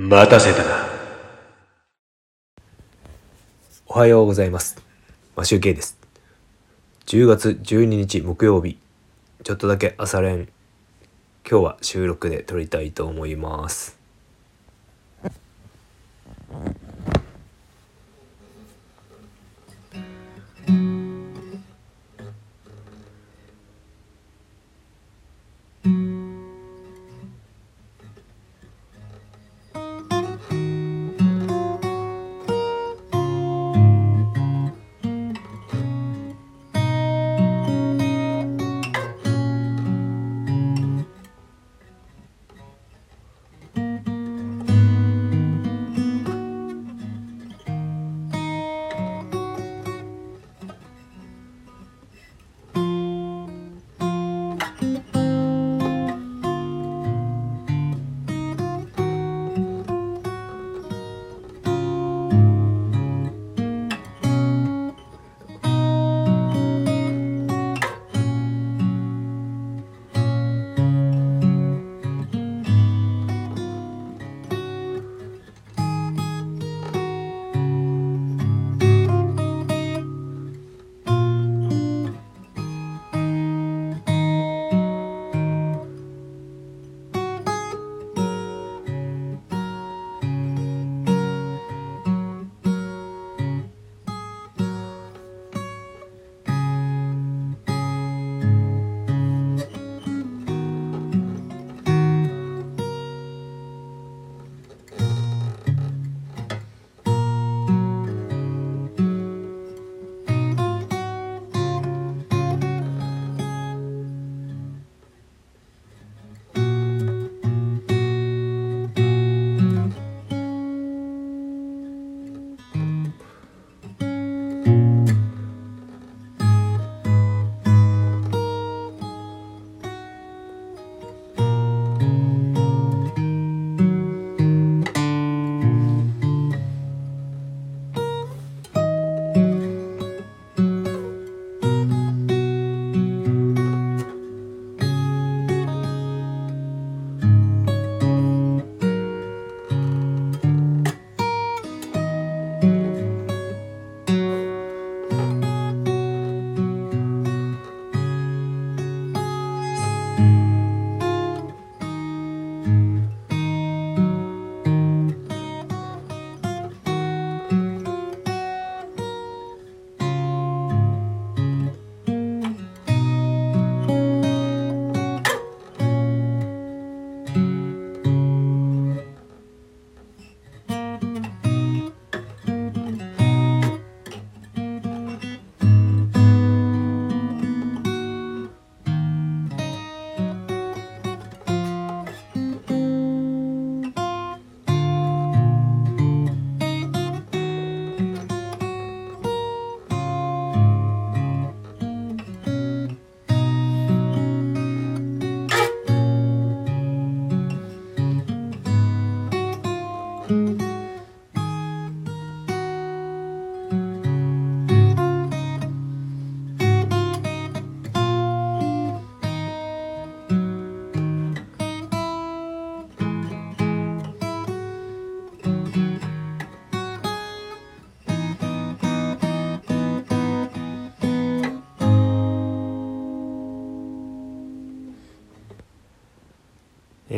待たせたな。おはようございます。マシュウケイです。10月12日木曜日、ちょっとだけ朝練、今日は収録で撮りたいと思います。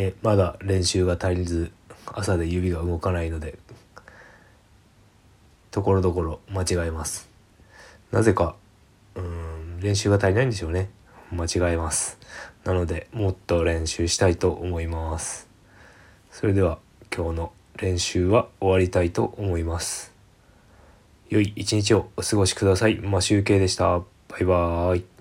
えまだ練習が足りず、朝で指が動かないので、ところどころ間違えます。なぜか、うん、練習が足りないんでしょうね。間違えます。なので、もっと練習したいと思います。それでは、今日の練習は終わりたいと思います。良い一日をお過ごしください。マシュウケイでした。バイバーイ。